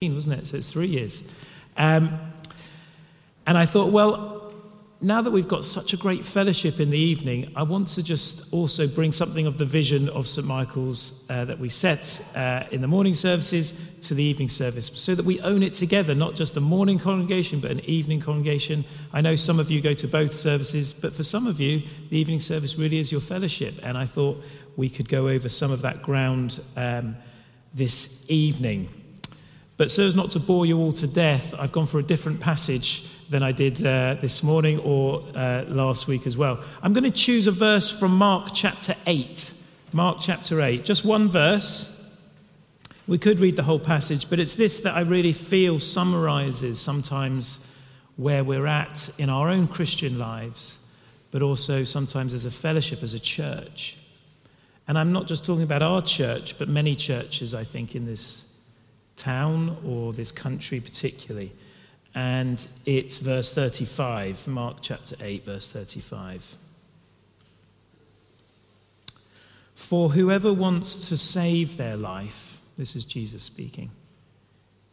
wasn't it? So it's three years. Um, and I thought, well, now that we've got such a great fellowship in the evening, I want to just also bring something of the vision of St. Michael's uh, that we set uh, in the morning services to the evening service so that we own it together, not just a morning congregation, but an evening congregation. I know some of you go to both services, but for some of you, the evening service really is your fellowship. And I thought we could go over some of that ground um, this evening. But so as not to bore you all to death, I've gone for a different passage than I did uh, this morning or uh, last week as well. I'm going to choose a verse from Mark chapter 8. Mark chapter 8. Just one verse. We could read the whole passage, but it's this that I really feel summarizes sometimes where we're at in our own Christian lives, but also sometimes as a fellowship, as a church. And I'm not just talking about our church, but many churches, I think, in this town or this country particularly. And it's verse 35, Mark chapter 8, verse 35. For whoever wants to save their life, this is Jesus speaking.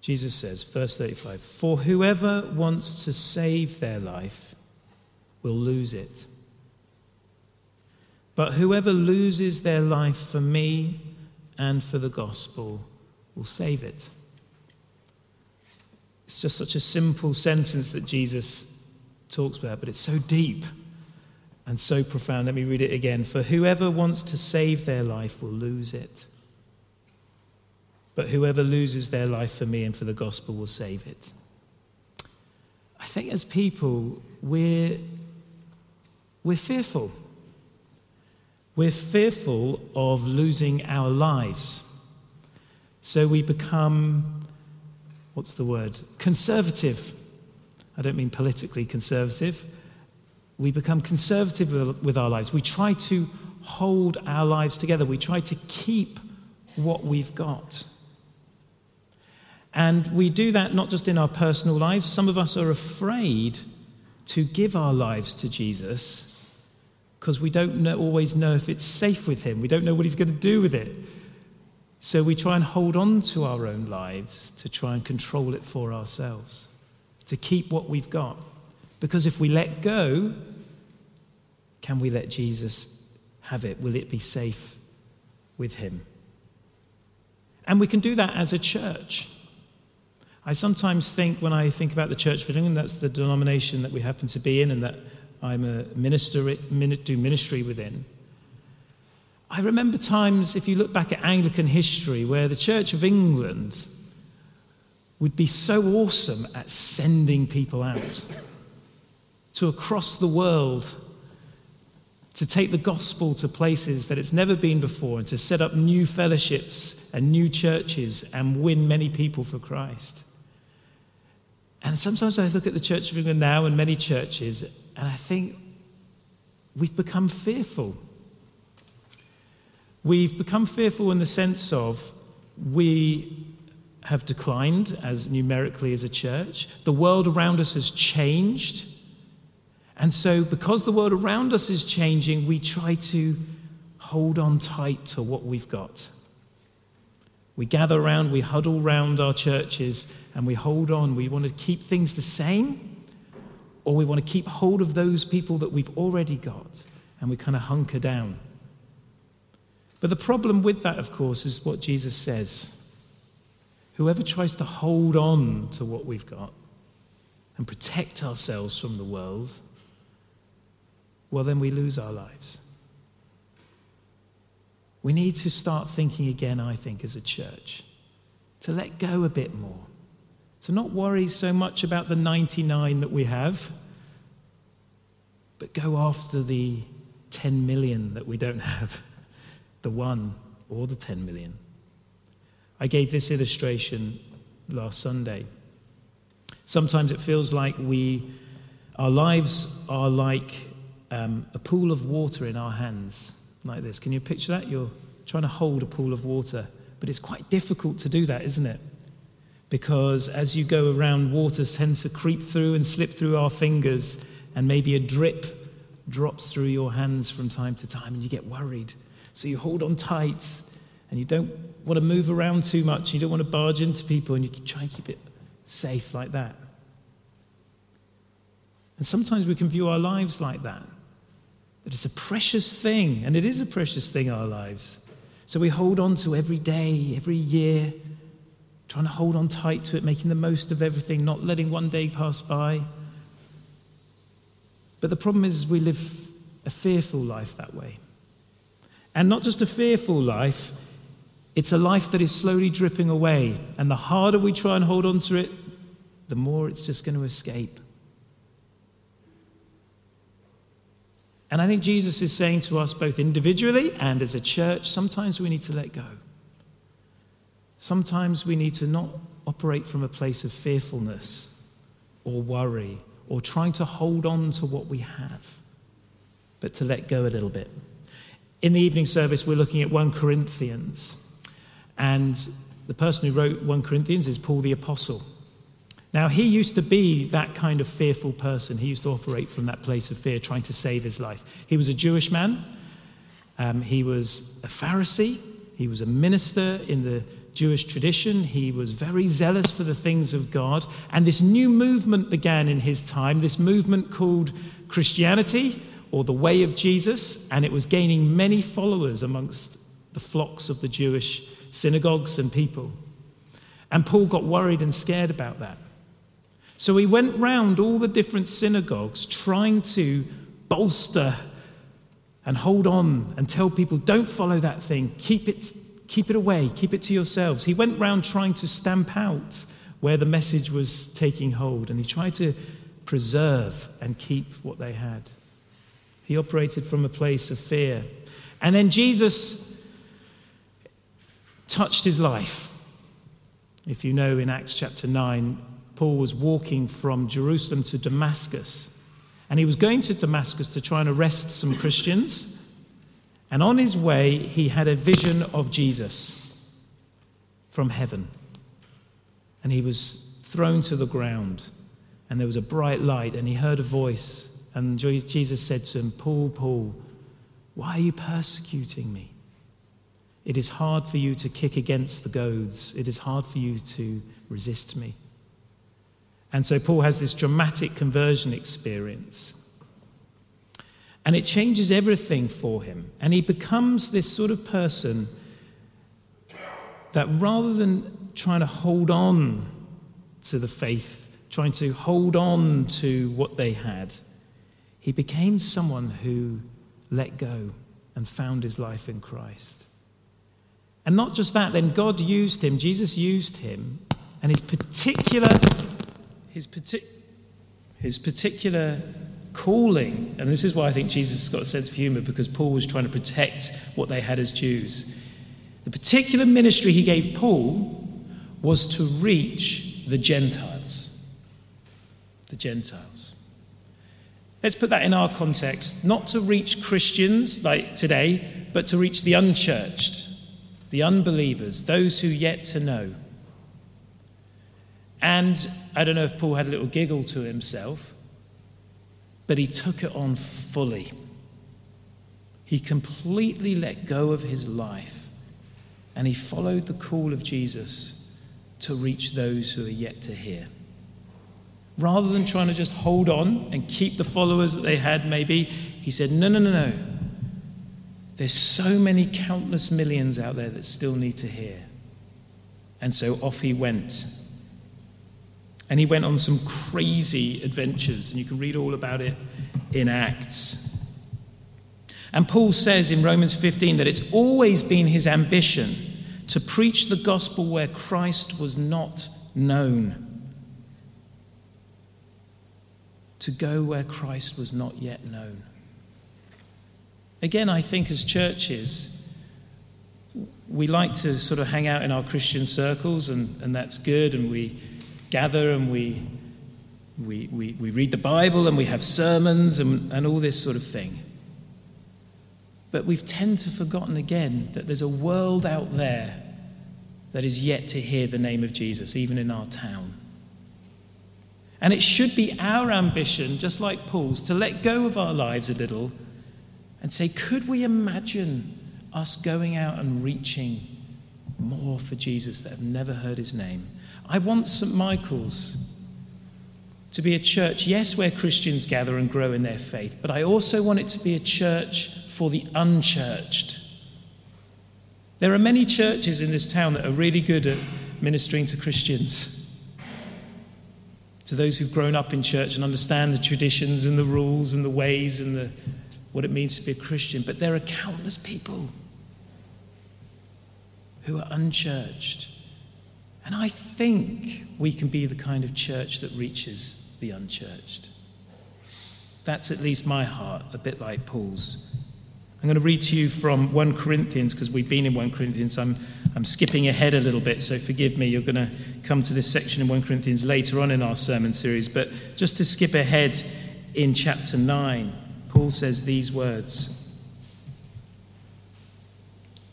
Jesus says, verse 35, for whoever wants to save their life will lose it. But whoever loses their life for me and for the gospel will save it. It's just such a simple sentence that Jesus talks about, but it's so deep and so profound. Let me read it again. For whoever wants to save their life will lose it. But whoever loses their life for me and for the gospel will save it. I think as people, we're, we're fearful. We're fearful of losing our lives. So we become what's the word? Conservative. I don't mean politically conservative. We become conservative with our lives. We try to hold our lives together. We try to keep what we've got. And we do that not just in our personal lives. Some of us are afraid to give our lives to Jesus because we don't know, always know if it's safe with Him. We don't know what He's going to do with it. So we try and hold on to our own lives to try and control it for ourselves, to keep what we've got. Because if we let go, can we let Jesus have it? Will it be safe with him? And we can do that as a church. I sometimes think, when I think about the Church of England, that's the denomination that we happen to be in and that I'm a minister, do ministry within. I remember times, if you look back at Anglican history, where the Church of England would be so awesome at sending people out to across the world to take the gospel to places that it's never been before and to set up new fellowships and new churches and win many people for Christ. And sometimes I look at the Church of England now and many churches, and I think we've become fearful We've become fearful in the sense of we have declined as numerically as a church. The world around us has changed. And so, because the world around us is changing, we try to hold on tight to what we've got. We gather around, we huddle around our churches, and we hold on. We want to keep things the same, or we want to keep hold of those people that we've already got, and we kind of hunker down. But the problem with that, of course, is what Jesus says. Whoever tries to hold on to what we've got and protect ourselves from the world, well, then we lose our lives. We need to start thinking again, I think, as a church, to let go a bit more, to not worry so much about the 99 that we have, but go after the 10 million that we don't have the one or the 10 million. I gave this illustration last Sunday. Sometimes it feels like we, our lives are like um, a pool of water in our hands, like this. Can you picture that? You're trying to hold a pool of water, but it's quite difficult to do that, isn't it? Because as you go around, water tends to creep through and slip through our fingers, and maybe a drip drops through your hands from time to time, and you get worried so you hold on tight and you don't want to move around too much, you don't want to barge into people, and you try and keep it safe like that. And sometimes we can view our lives like that. That it's a precious thing, and it is a precious thing, our lives. So we hold on to every day, every year, trying to hold on tight to it, making the most of everything, not letting one day pass by. But the problem is, we live a fearful life that way. And not just a fearful life, it's a life that is slowly dripping away. And the harder we try and hold on to it, the more it's just going to escape. And I think Jesus is saying to us, both individually and as a church, sometimes we need to let go. Sometimes we need to not operate from a place of fearfulness or worry or trying to hold on to what we have, but to let go a little bit. In the evening service, we're looking at 1 Corinthians. And the person who wrote 1 Corinthians is Paul the Apostle. Now, he used to be that kind of fearful person. He used to operate from that place of fear, trying to save his life. He was a Jewish man, um, he was a Pharisee, he was a minister in the Jewish tradition. He was very zealous for the things of God. And this new movement began in his time, this movement called Christianity or the way of Jesus. And it was gaining many followers amongst the flocks of the Jewish synagogues and people. And Paul got worried and scared about that. So he went round all the different synagogues trying to bolster and hold on and tell people, don't follow that thing, keep it, keep it away, keep it to yourselves. He went round trying to stamp out where the message was taking hold, and he tried to preserve and keep what they had. He operated from a place of fear. And then Jesus touched his life. If you know in Acts chapter 9, Paul was walking from Jerusalem to Damascus. And he was going to Damascus to try and arrest some Christians. And on his way, he had a vision of Jesus from heaven. And he was thrown to the ground. And there was a bright light, and he heard a voice. And Jesus said to him, Paul, Paul, why are you persecuting me? It is hard for you to kick against the goads, it is hard for you to resist me. And so Paul has this dramatic conversion experience. And it changes everything for him. And he becomes this sort of person that rather than trying to hold on to the faith, trying to hold on to what they had, he became someone who let go and found his life in Christ. And not just that, then God used him, Jesus used him, and his particular his, partic- his particular calling, and this is why I think Jesus has got a sense of humor because Paul was trying to protect what they had as Jews. The particular ministry he gave Paul was to reach the Gentiles. The Gentiles. Let's put that in our context, not to reach Christians like today, but to reach the unchurched, the unbelievers, those who yet to know. And I don't know if Paul had a little giggle to himself, but he took it on fully. He completely let go of his life and he followed the call of Jesus to reach those who are yet to hear. Rather than trying to just hold on and keep the followers that they had, maybe, he said, No, no, no, no. There's so many countless millions out there that still need to hear. And so off he went. And he went on some crazy adventures, and you can read all about it in Acts. And Paul says in Romans 15 that it's always been his ambition to preach the gospel where Christ was not known, to go where Christ was not yet known. Again, I think as churches, we like to sort of hang out in our Christian circles, and, and that's good, and we gather and we, we, we, we read the Bible and we have sermons and, and all this sort of thing. But we've tend to forgotten again that there's a world out there that is yet to hear the name of Jesus, even in our town. And it should be our ambition, just like Paul's, to let go of our lives a little and say, could we imagine us going out and reaching more for Jesus that have never heard his name. I want St. Michael's to be a church, yes, where Christians gather and grow in their faith, but I also want it to be a church for the unchurched. There are many churches in this town that are really good at ministering to Christians, to those who've grown up in church and understand the traditions and the rules and the ways and the, what it means to be a Christian. But there are countless people who are unchurched. And I think we can be the kind of church that reaches the unchurched. That's at least my heart, a bit like Paul's. I'm going to read to you from 1 Corinthians because we've been in 1 Corinthians. I'm, I'm skipping ahead a little bit, so forgive me. You're going to come to this section in 1 Corinthians later on in our sermon series. But just to skip ahead in chapter 9, Paul says these words.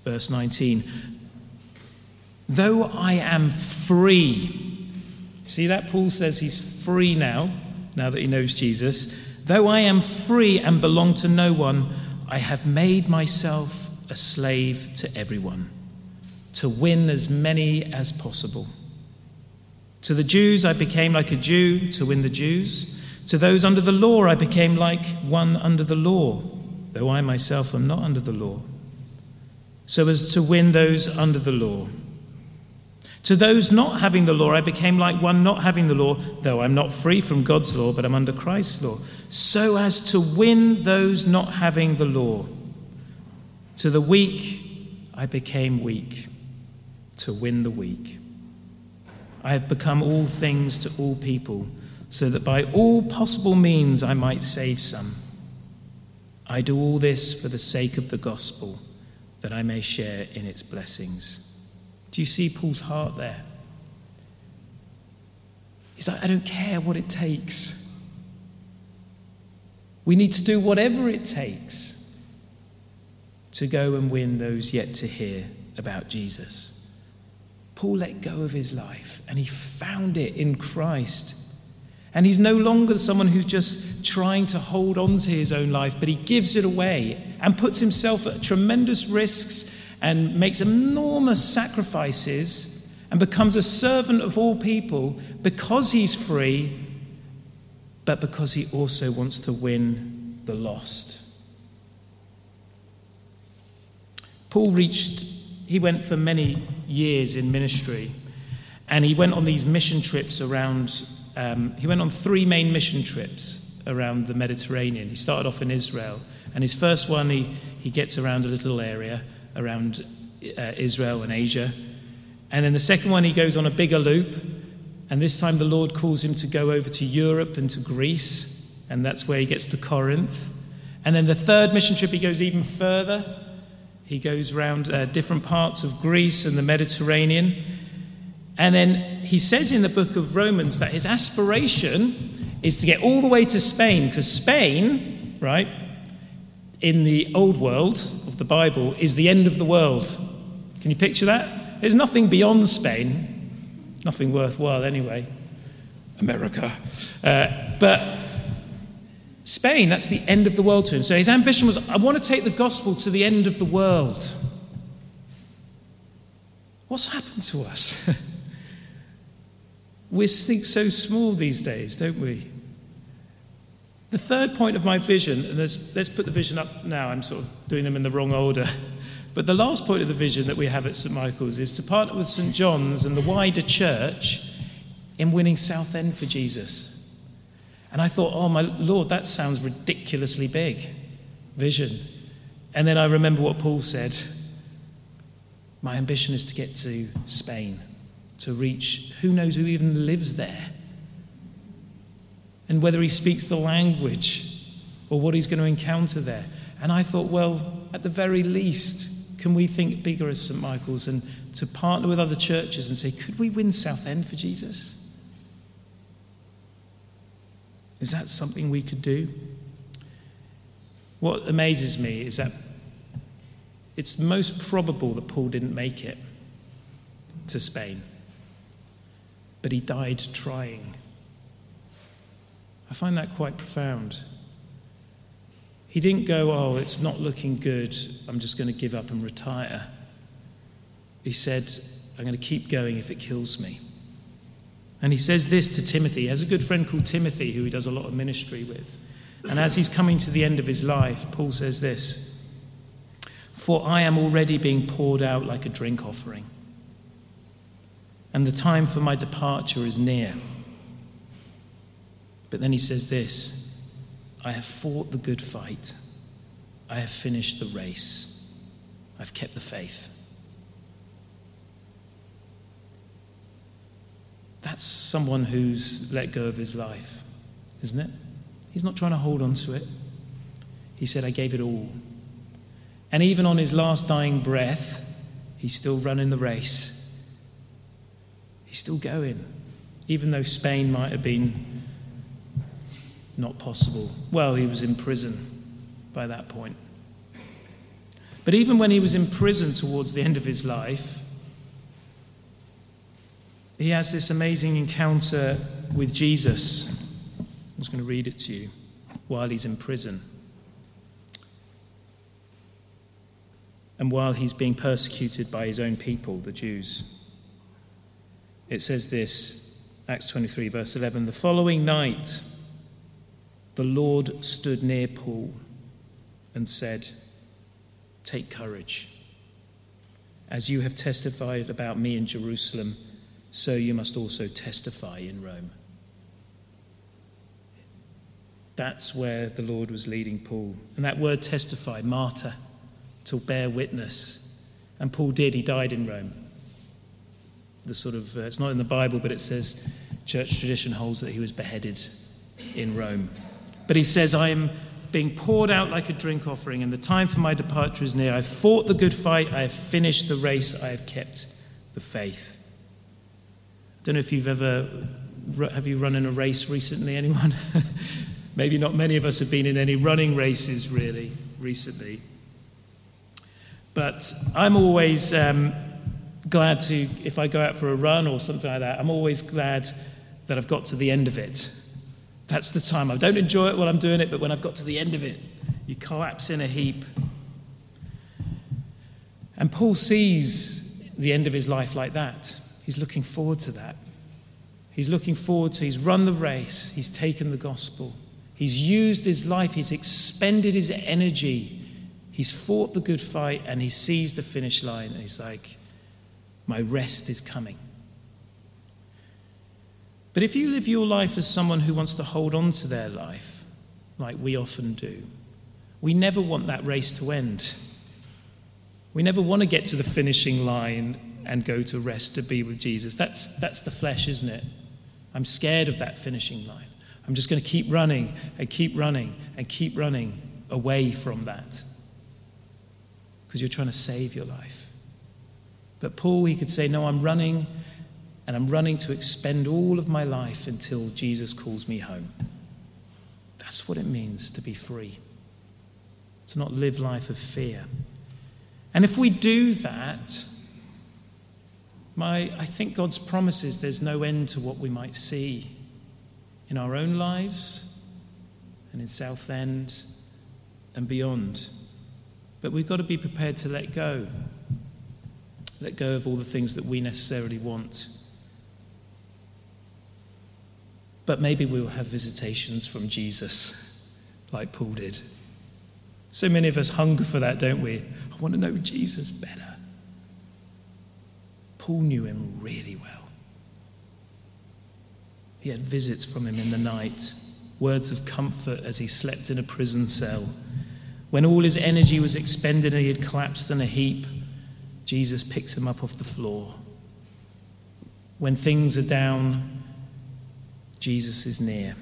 Verse 19 Though I am free See that? Paul says he's free now, now that he knows Jesus. Though I am free and belong to no one, I have made myself a slave to everyone, to win as many as possible. To the Jews, I became like a Jew to win the Jews. To those under the law, I became like one under the law, though I myself am not under the law, so as to win those under the law. To those not having the law, I became like one not having the law, though I'm not free from God's law, but I'm under Christ's law, so as to win those not having the law. To the weak, I became weak, to win the weak. I have become all things to all people, so that by all possible means I might save some. I do all this for the sake of the gospel, that I may share in its blessings. Do you see Paul's heart there? He's like, I don't care what it takes. We need to do whatever it takes to go and win those yet to hear about Jesus. Paul let go of his life and he found it in Christ. And he's no longer someone who's just trying to hold on to his own life, but he gives it away and puts himself at tremendous risks and makes enormous sacrifices and becomes a servant of all people because he's free, but because he also wants to win the lost. Paul reached, he went for many years in ministry, and he went on these mission trips around, um, he went on three main mission trips around the Mediterranean. He started off in Israel, and his first one, he, he gets around a little area around uh, Israel and Asia. And then the second one, he goes on a bigger loop. And this time, the Lord calls him to go over to Europe and to Greece. And that's where he gets to Corinth. And then the third mission trip, he goes even further. He goes around uh, different parts of Greece and the Mediterranean. And then he says in the book of Romans that his aspiration is to get all the way to Spain, because Spain, right, in the old world of the Bible is the end of the world. Can you picture that? There's nothing beyond Spain, nothing worthwhile anyway. America. Uh, but Spain, that's the end of the world to him. So his ambition was I want to take the gospel to the end of the world. What's happened to us? we think so small these days, don't we? The third point of my vision, and let's, let's put the vision up now, I'm sort of doing them in the wrong order. But the last point of the vision that we have at St. Michael's is to partner with St. John's and the wider church in winning Southend for Jesus. And I thought, oh my Lord, that sounds ridiculously big vision. And then I remember what Paul said my ambition is to get to Spain, to reach who knows who even lives there and whether he speaks the language or what he's going to encounter there. And I thought, well, at the very least, can we think bigger as St. Michael's and to partner with other churches and say, could we win Southend for Jesus? Is that something we could do? What amazes me is that it's most probable that Paul didn't make it to Spain, but he died trying. I find that quite profound. He didn't go, Oh, it's not looking good. I'm just going to give up and retire. he said, I'm going to keep going if it kills me. And he says this to Timothy. He has a good friend called Timothy who he does a lot of ministry with. And as he's coming to the end of his life, Paul says this For I am already being poured out like a drink offering, and the time for my departure is near. But then he says this I have fought the good fight, I have finished the race, I've kept the faith. That's someone who's let go of his life, isn't it? He's not trying to hold on to it. He said, I gave it all. And even on his last dying breath, he's still running the race. He's still going, even though Spain might have been not possible. Well, he was in prison by that point. But even when he was in prison towards the end of his life, he has this amazing encounter with Jesus. I'm just going to read it to you while he's in prison. And while he's being persecuted by his own people, the Jews. It says this, Acts 23, verse 11 The following night, the Lord stood near Paul and said, Take courage. As you have testified about me in Jerusalem, so you must also testify in Rome. That's where the Lord was leading Paul. And that word testify, martyr, to bear witness. And Paul did, he died in Rome. The sort of, uh, it's not in the Bible, but it says church tradition holds that he was beheaded in Rome. But he says, I am being poured out like a drink offering, and the time for my departure is near. I've fought the good fight, I have finished the race, I have kept the faith. I Don't know if you've ever have you run in a race recently, anyone? Maybe not many of us have been in any running races really recently. But I'm always um, glad to, if I go out for a run or something like that, I'm always glad that I've got to the end of it. That's the time. I don't enjoy it while I'm doing it, but when I've got to the end of it, you collapse in a heap. And Paul sees the end of his life like that. He's looking forward to that. He's looking forward to, he's run the race, he's taken the gospel, he's used his life, he's expended his energy, he's fought the good fight, and he sees the finish line, and he's like, My rest is coming. But if you live your life as someone who wants to hold on to their life, like we often do, we never want that race to end. We never want to get to the finishing line and go to rest to be with Jesus. That's, that's the flesh, isn't it? I'm scared of that finishing line. I'm just going to keep running and keep running and keep running away from that because you're trying to save your life. But Paul, he could say, No, I'm running and I'm running to expend all of my life until Jesus calls me home. That's what it means to be free, to not live life of fear. And if we do that, my, I think God's promises there's no end to what we might see in our own lives and in Southend and beyond. But we've got to be prepared to let go. Let go of all the things that we necessarily want. But maybe we will have visitations from Jesus, like Paul did. So many of us hunger for that, don't we? I want to know Jesus better. Paul knew him really well. He had visits from him in the night, words of comfort as he slept in a prison cell. When all his energy was expended and he had collapsed in a heap, Jesus picks him up off the floor. When things are down, Jesus is near.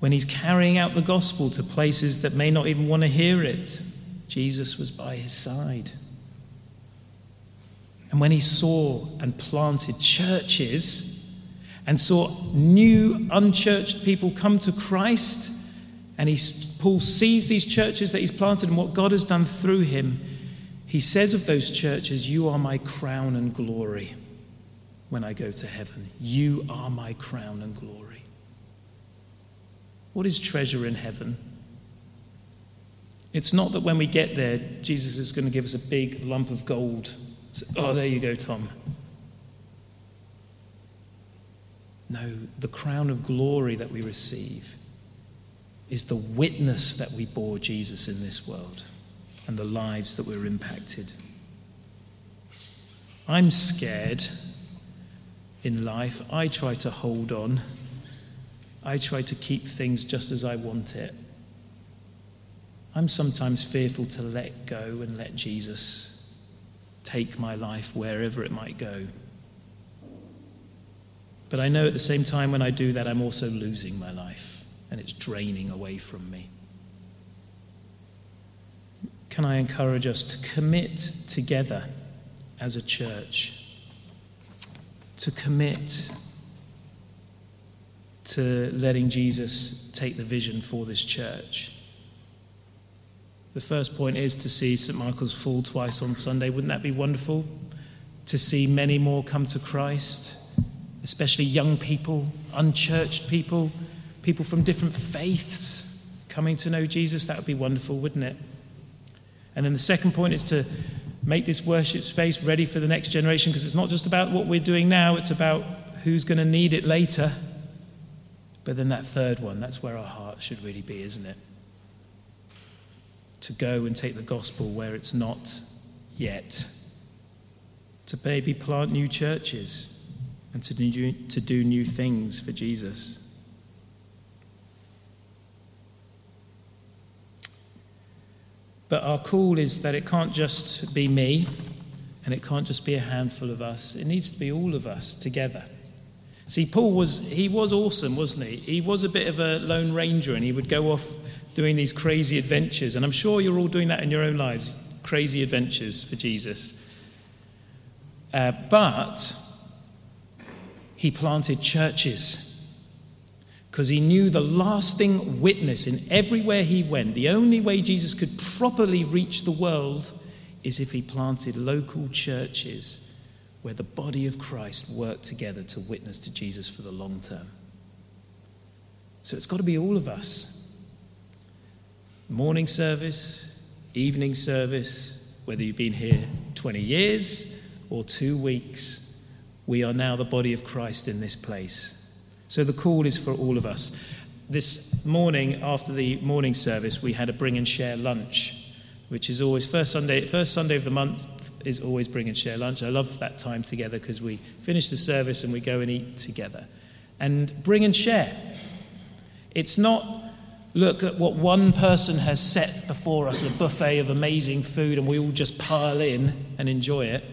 When he's carrying out the gospel to places that may not even want to hear it, Jesus was by his side. And when he saw and planted churches and saw new unchurched people come to Christ, and he, Paul sees these churches that he's planted and what God has done through him, he says of those churches, You are my crown and glory when I go to heaven. You are my crown and glory. What is treasure in heaven? It's not that when we get there, Jesus is going to give us a big lump of gold. oh, there you go, Tom. No, the crown of glory that we receive is the witness that we bore Jesus in this world and the lives that were impacted. I'm scared in life. I try to hold on. I try to keep things just as I want it. I'm sometimes fearful to let go and let Jesus take my life wherever it might go. But I know at the same time when I do that, I'm also losing my life and it's draining away from me. Can I encourage us to commit together as a church? To commit to letting Jesus take the vision for this church. The first point is to see St. Michael's fall twice on Sunday. Wouldn't that be wonderful? To see many more come to Christ, especially young people, unchurched people, people from different faiths coming to know Jesus. That would be wonderful, wouldn't it? And then the second point is to make this worship space ready for the next generation because it's not just about what we're doing now, it's about who's going to need it later. But then that third one, that's where our heart should really be, isn't it? to go and take the gospel where it's not yet, to maybe plant new churches and to do, to do new things for Jesus. But our call is that it can't just be me and it can't just be a handful of us. It needs to be all of us together. See, Paul was, he was awesome, wasn't he? He was a bit of a lone ranger and he would go off doing these crazy adventures. And I'm sure you're all doing that in your own lives crazy adventures for Jesus. Uh, but he planted churches because he knew the lasting witness in everywhere he went. The only way Jesus could properly reach the world is if he planted local churches where the body of Christ worked together to witness to Jesus for the long term. So it's got to be all of us morning service, evening service, whether you've been here 20 years or two weeks, we are now the body of Christ in this place. So the call is for all of us. This morning, after the morning service, we had a bring and share lunch, which is always first Sunday, first Sunday of the month is always bring and share lunch. I love that time together because we finish the service and we go and eat together. And bring and share. It's not look at what one person has set before us a buffet of amazing food and we all just pile in and enjoy it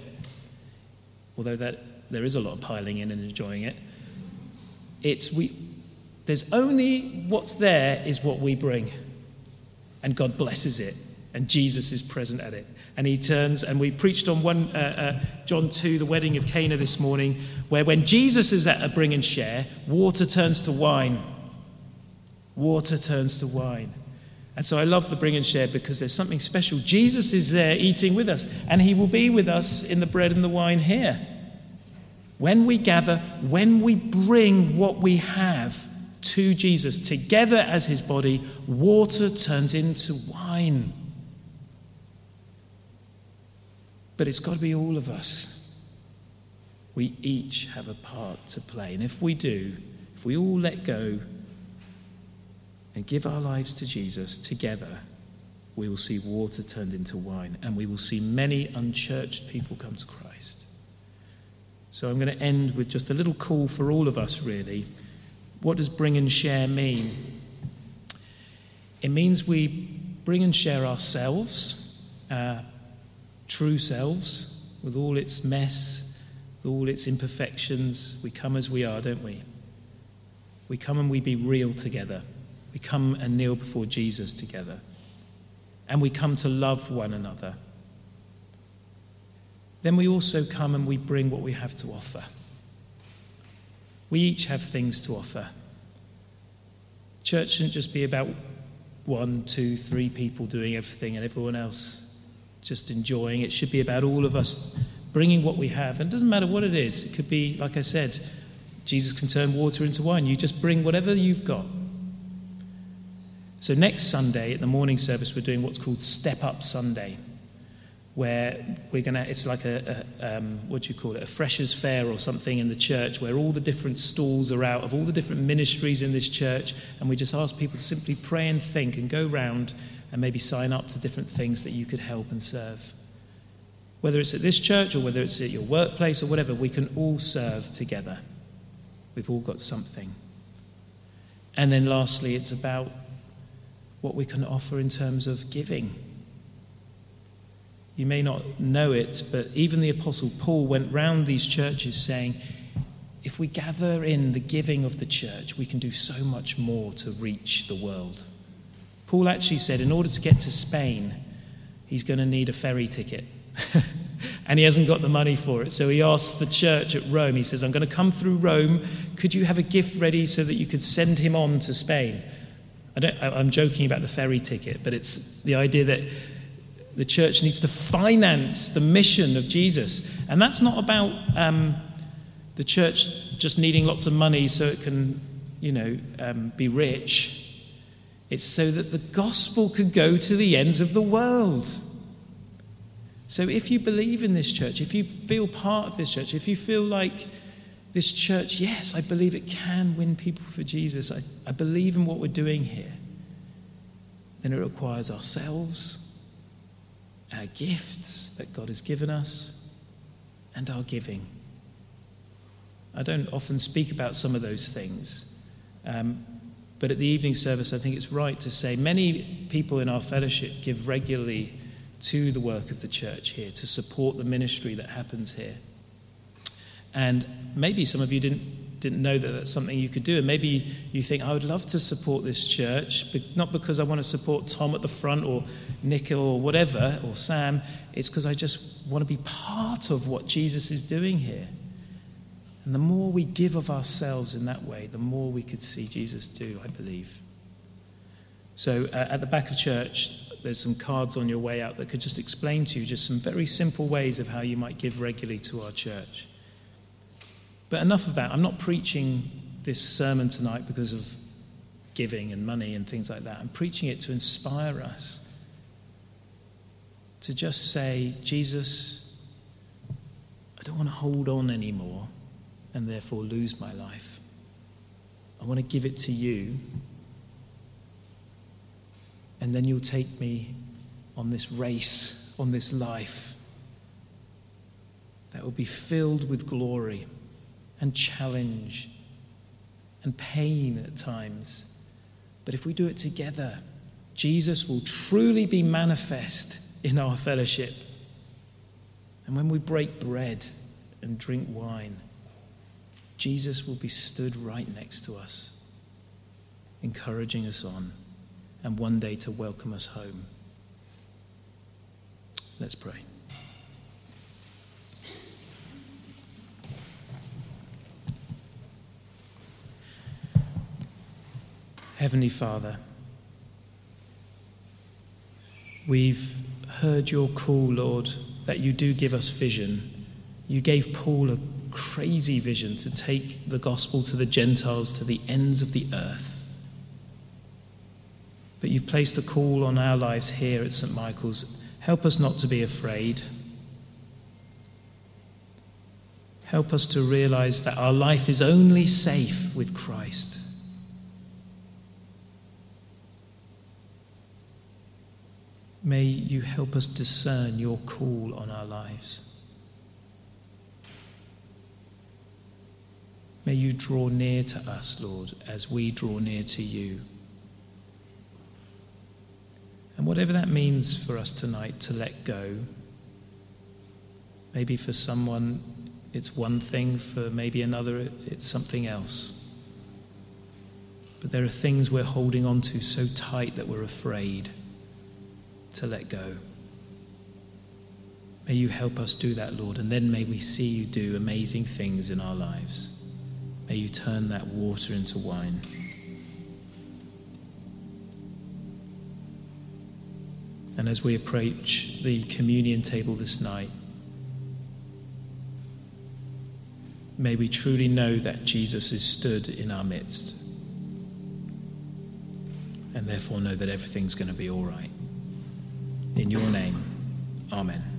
although that there is a lot of piling in and enjoying it it's we there's only what's there is what we bring and god blesses it and jesus is present at it and he turns and we preached on one uh, uh, john 2 the wedding of cana this morning where when jesus is at a bring and share water turns to wine water turns to wine. And so I love the bring and share because there's something special. Jesus is there eating with us, and he will be with us in the bread and the wine here. When we gather, when we bring what we have to Jesus together as his body, water turns into wine. But it's got to be all of us. We each have a part to play. And if we do, if we all let go and give our lives to Jesus together, we will see water turned into wine and we will see many unchurched people come to Christ. So I'm going to end with just a little call for all of us, really. What does bring and share mean? It means we bring and share ourselves, our true selves, with all its mess, with all its imperfections. We come as we are, don't we? We come and we be real together. We come and kneel before Jesus together. And we come to love one another. Then we also come and we bring what we have to offer. We each have things to offer. Church shouldn't just be about one, two, three people doing everything and everyone else just enjoying. It should be about all of us bringing what we have. And it doesn't matter what it is. It could be, like I said, Jesus can turn water into wine. You just bring whatever you've got. So, next Sunday at the morning service, we're doing what's called Step Up Sunday, where we're going to, it's like a, a um, what do you call it, a freshers' fair or something in the church, where all the different stalls are out of all the different ministries in this church, and we just ask people to simply pray and think and go round and maybe sign up to different things that you could help and serve. Whether it's at this church or whether it's at your workplace or whatever, we can all serve together. We've all got something. And then lastly, it's about what we can offer in terms of giving. You may not know it, but even the Apostle Paul went round these churches saying, if we gather in the giving of the church, we can do so much more to reach the world. Paul actually said, in order to get to Spain, he's going to need a ferry ticket. and he hasn't got the money for it. So he asks the church at Rome, he says, I'm going to come through Rome. Could you have a gift ready so that you could send him on to Spain? I am joking about the ferry ticket, but it's the idea that the church needs to finance the mission of Jesus. And that's not about um, the church just needing lots of money so it can, you know, um, be rich. It's so that the gospel could go to the ends of the world. So if you believe in this church, if you feel part of this church, if you feel like this church, yes, I believe it can win people for Jesus. I, I believe in what we're doing here. Then it requires ourselves, our gifts that God has given us, and our giving. I don't often speak about some of those things, um, but at the evening service, I think it's right to say many people in our fellowship give regularly to the work of the church here, to support the ministry that happens here. And maybe some of you didn't, didn't know that that's something you could do. And maybe you think, I would love to support this church, but not because I want to support Tom at the front or Nick or whatever, or Sam. It's because I just want to be part of what Jesus is doing here. And the more we give of ourselves in that way, the more we could see Jesus do, I believe. So uh, at the back of church, there's some cards on your way out that could just explain to you just some very simple ways of how you might give regularly to our church. But enough of that. I'm not preaching this sermon tonight because of giving and money and things like that. I'm preaching it to inspire us to just say, Jesus, I don't want to hold on anymore and therefore lose my life. I want to give it to you. And then you'll take me on this race, on this life that will be filled with glory and challenge and pain at times. But if we do it together, Jesus will truly be manifest in our fellowship. And when we break bread and drink wine, Jesus will be stood right next to us, encouraging us on, and one day to welcome us home. Let's pray. Heavenly Father, we've heard your call, Lord, that you do give us vision. You gave Paul a crazy vision to take the gospel to the Gentiles, to the ends of the earth. But you've placed a call on our lives here at St. Michael's. Help us not to be afraid. Help us to realize that our life is only safe with Christ. May you help us discern your call on our lives. May you draw near to us, Lord, as we draw near to you. And whatever that means for us tonight to let go, maybe for someone it's one thing, for maybe another it's something else. But there are things we're holding on to so tight that we're afraid to let go. May you help us do that, Lord, and then may we see you do amazing things in our lives. May you turn that water into wine. And as we approach the communion table this night, may we truly know that Jesus is stood in our midst. and therefore know that everything's going to be all right. In your name, amen.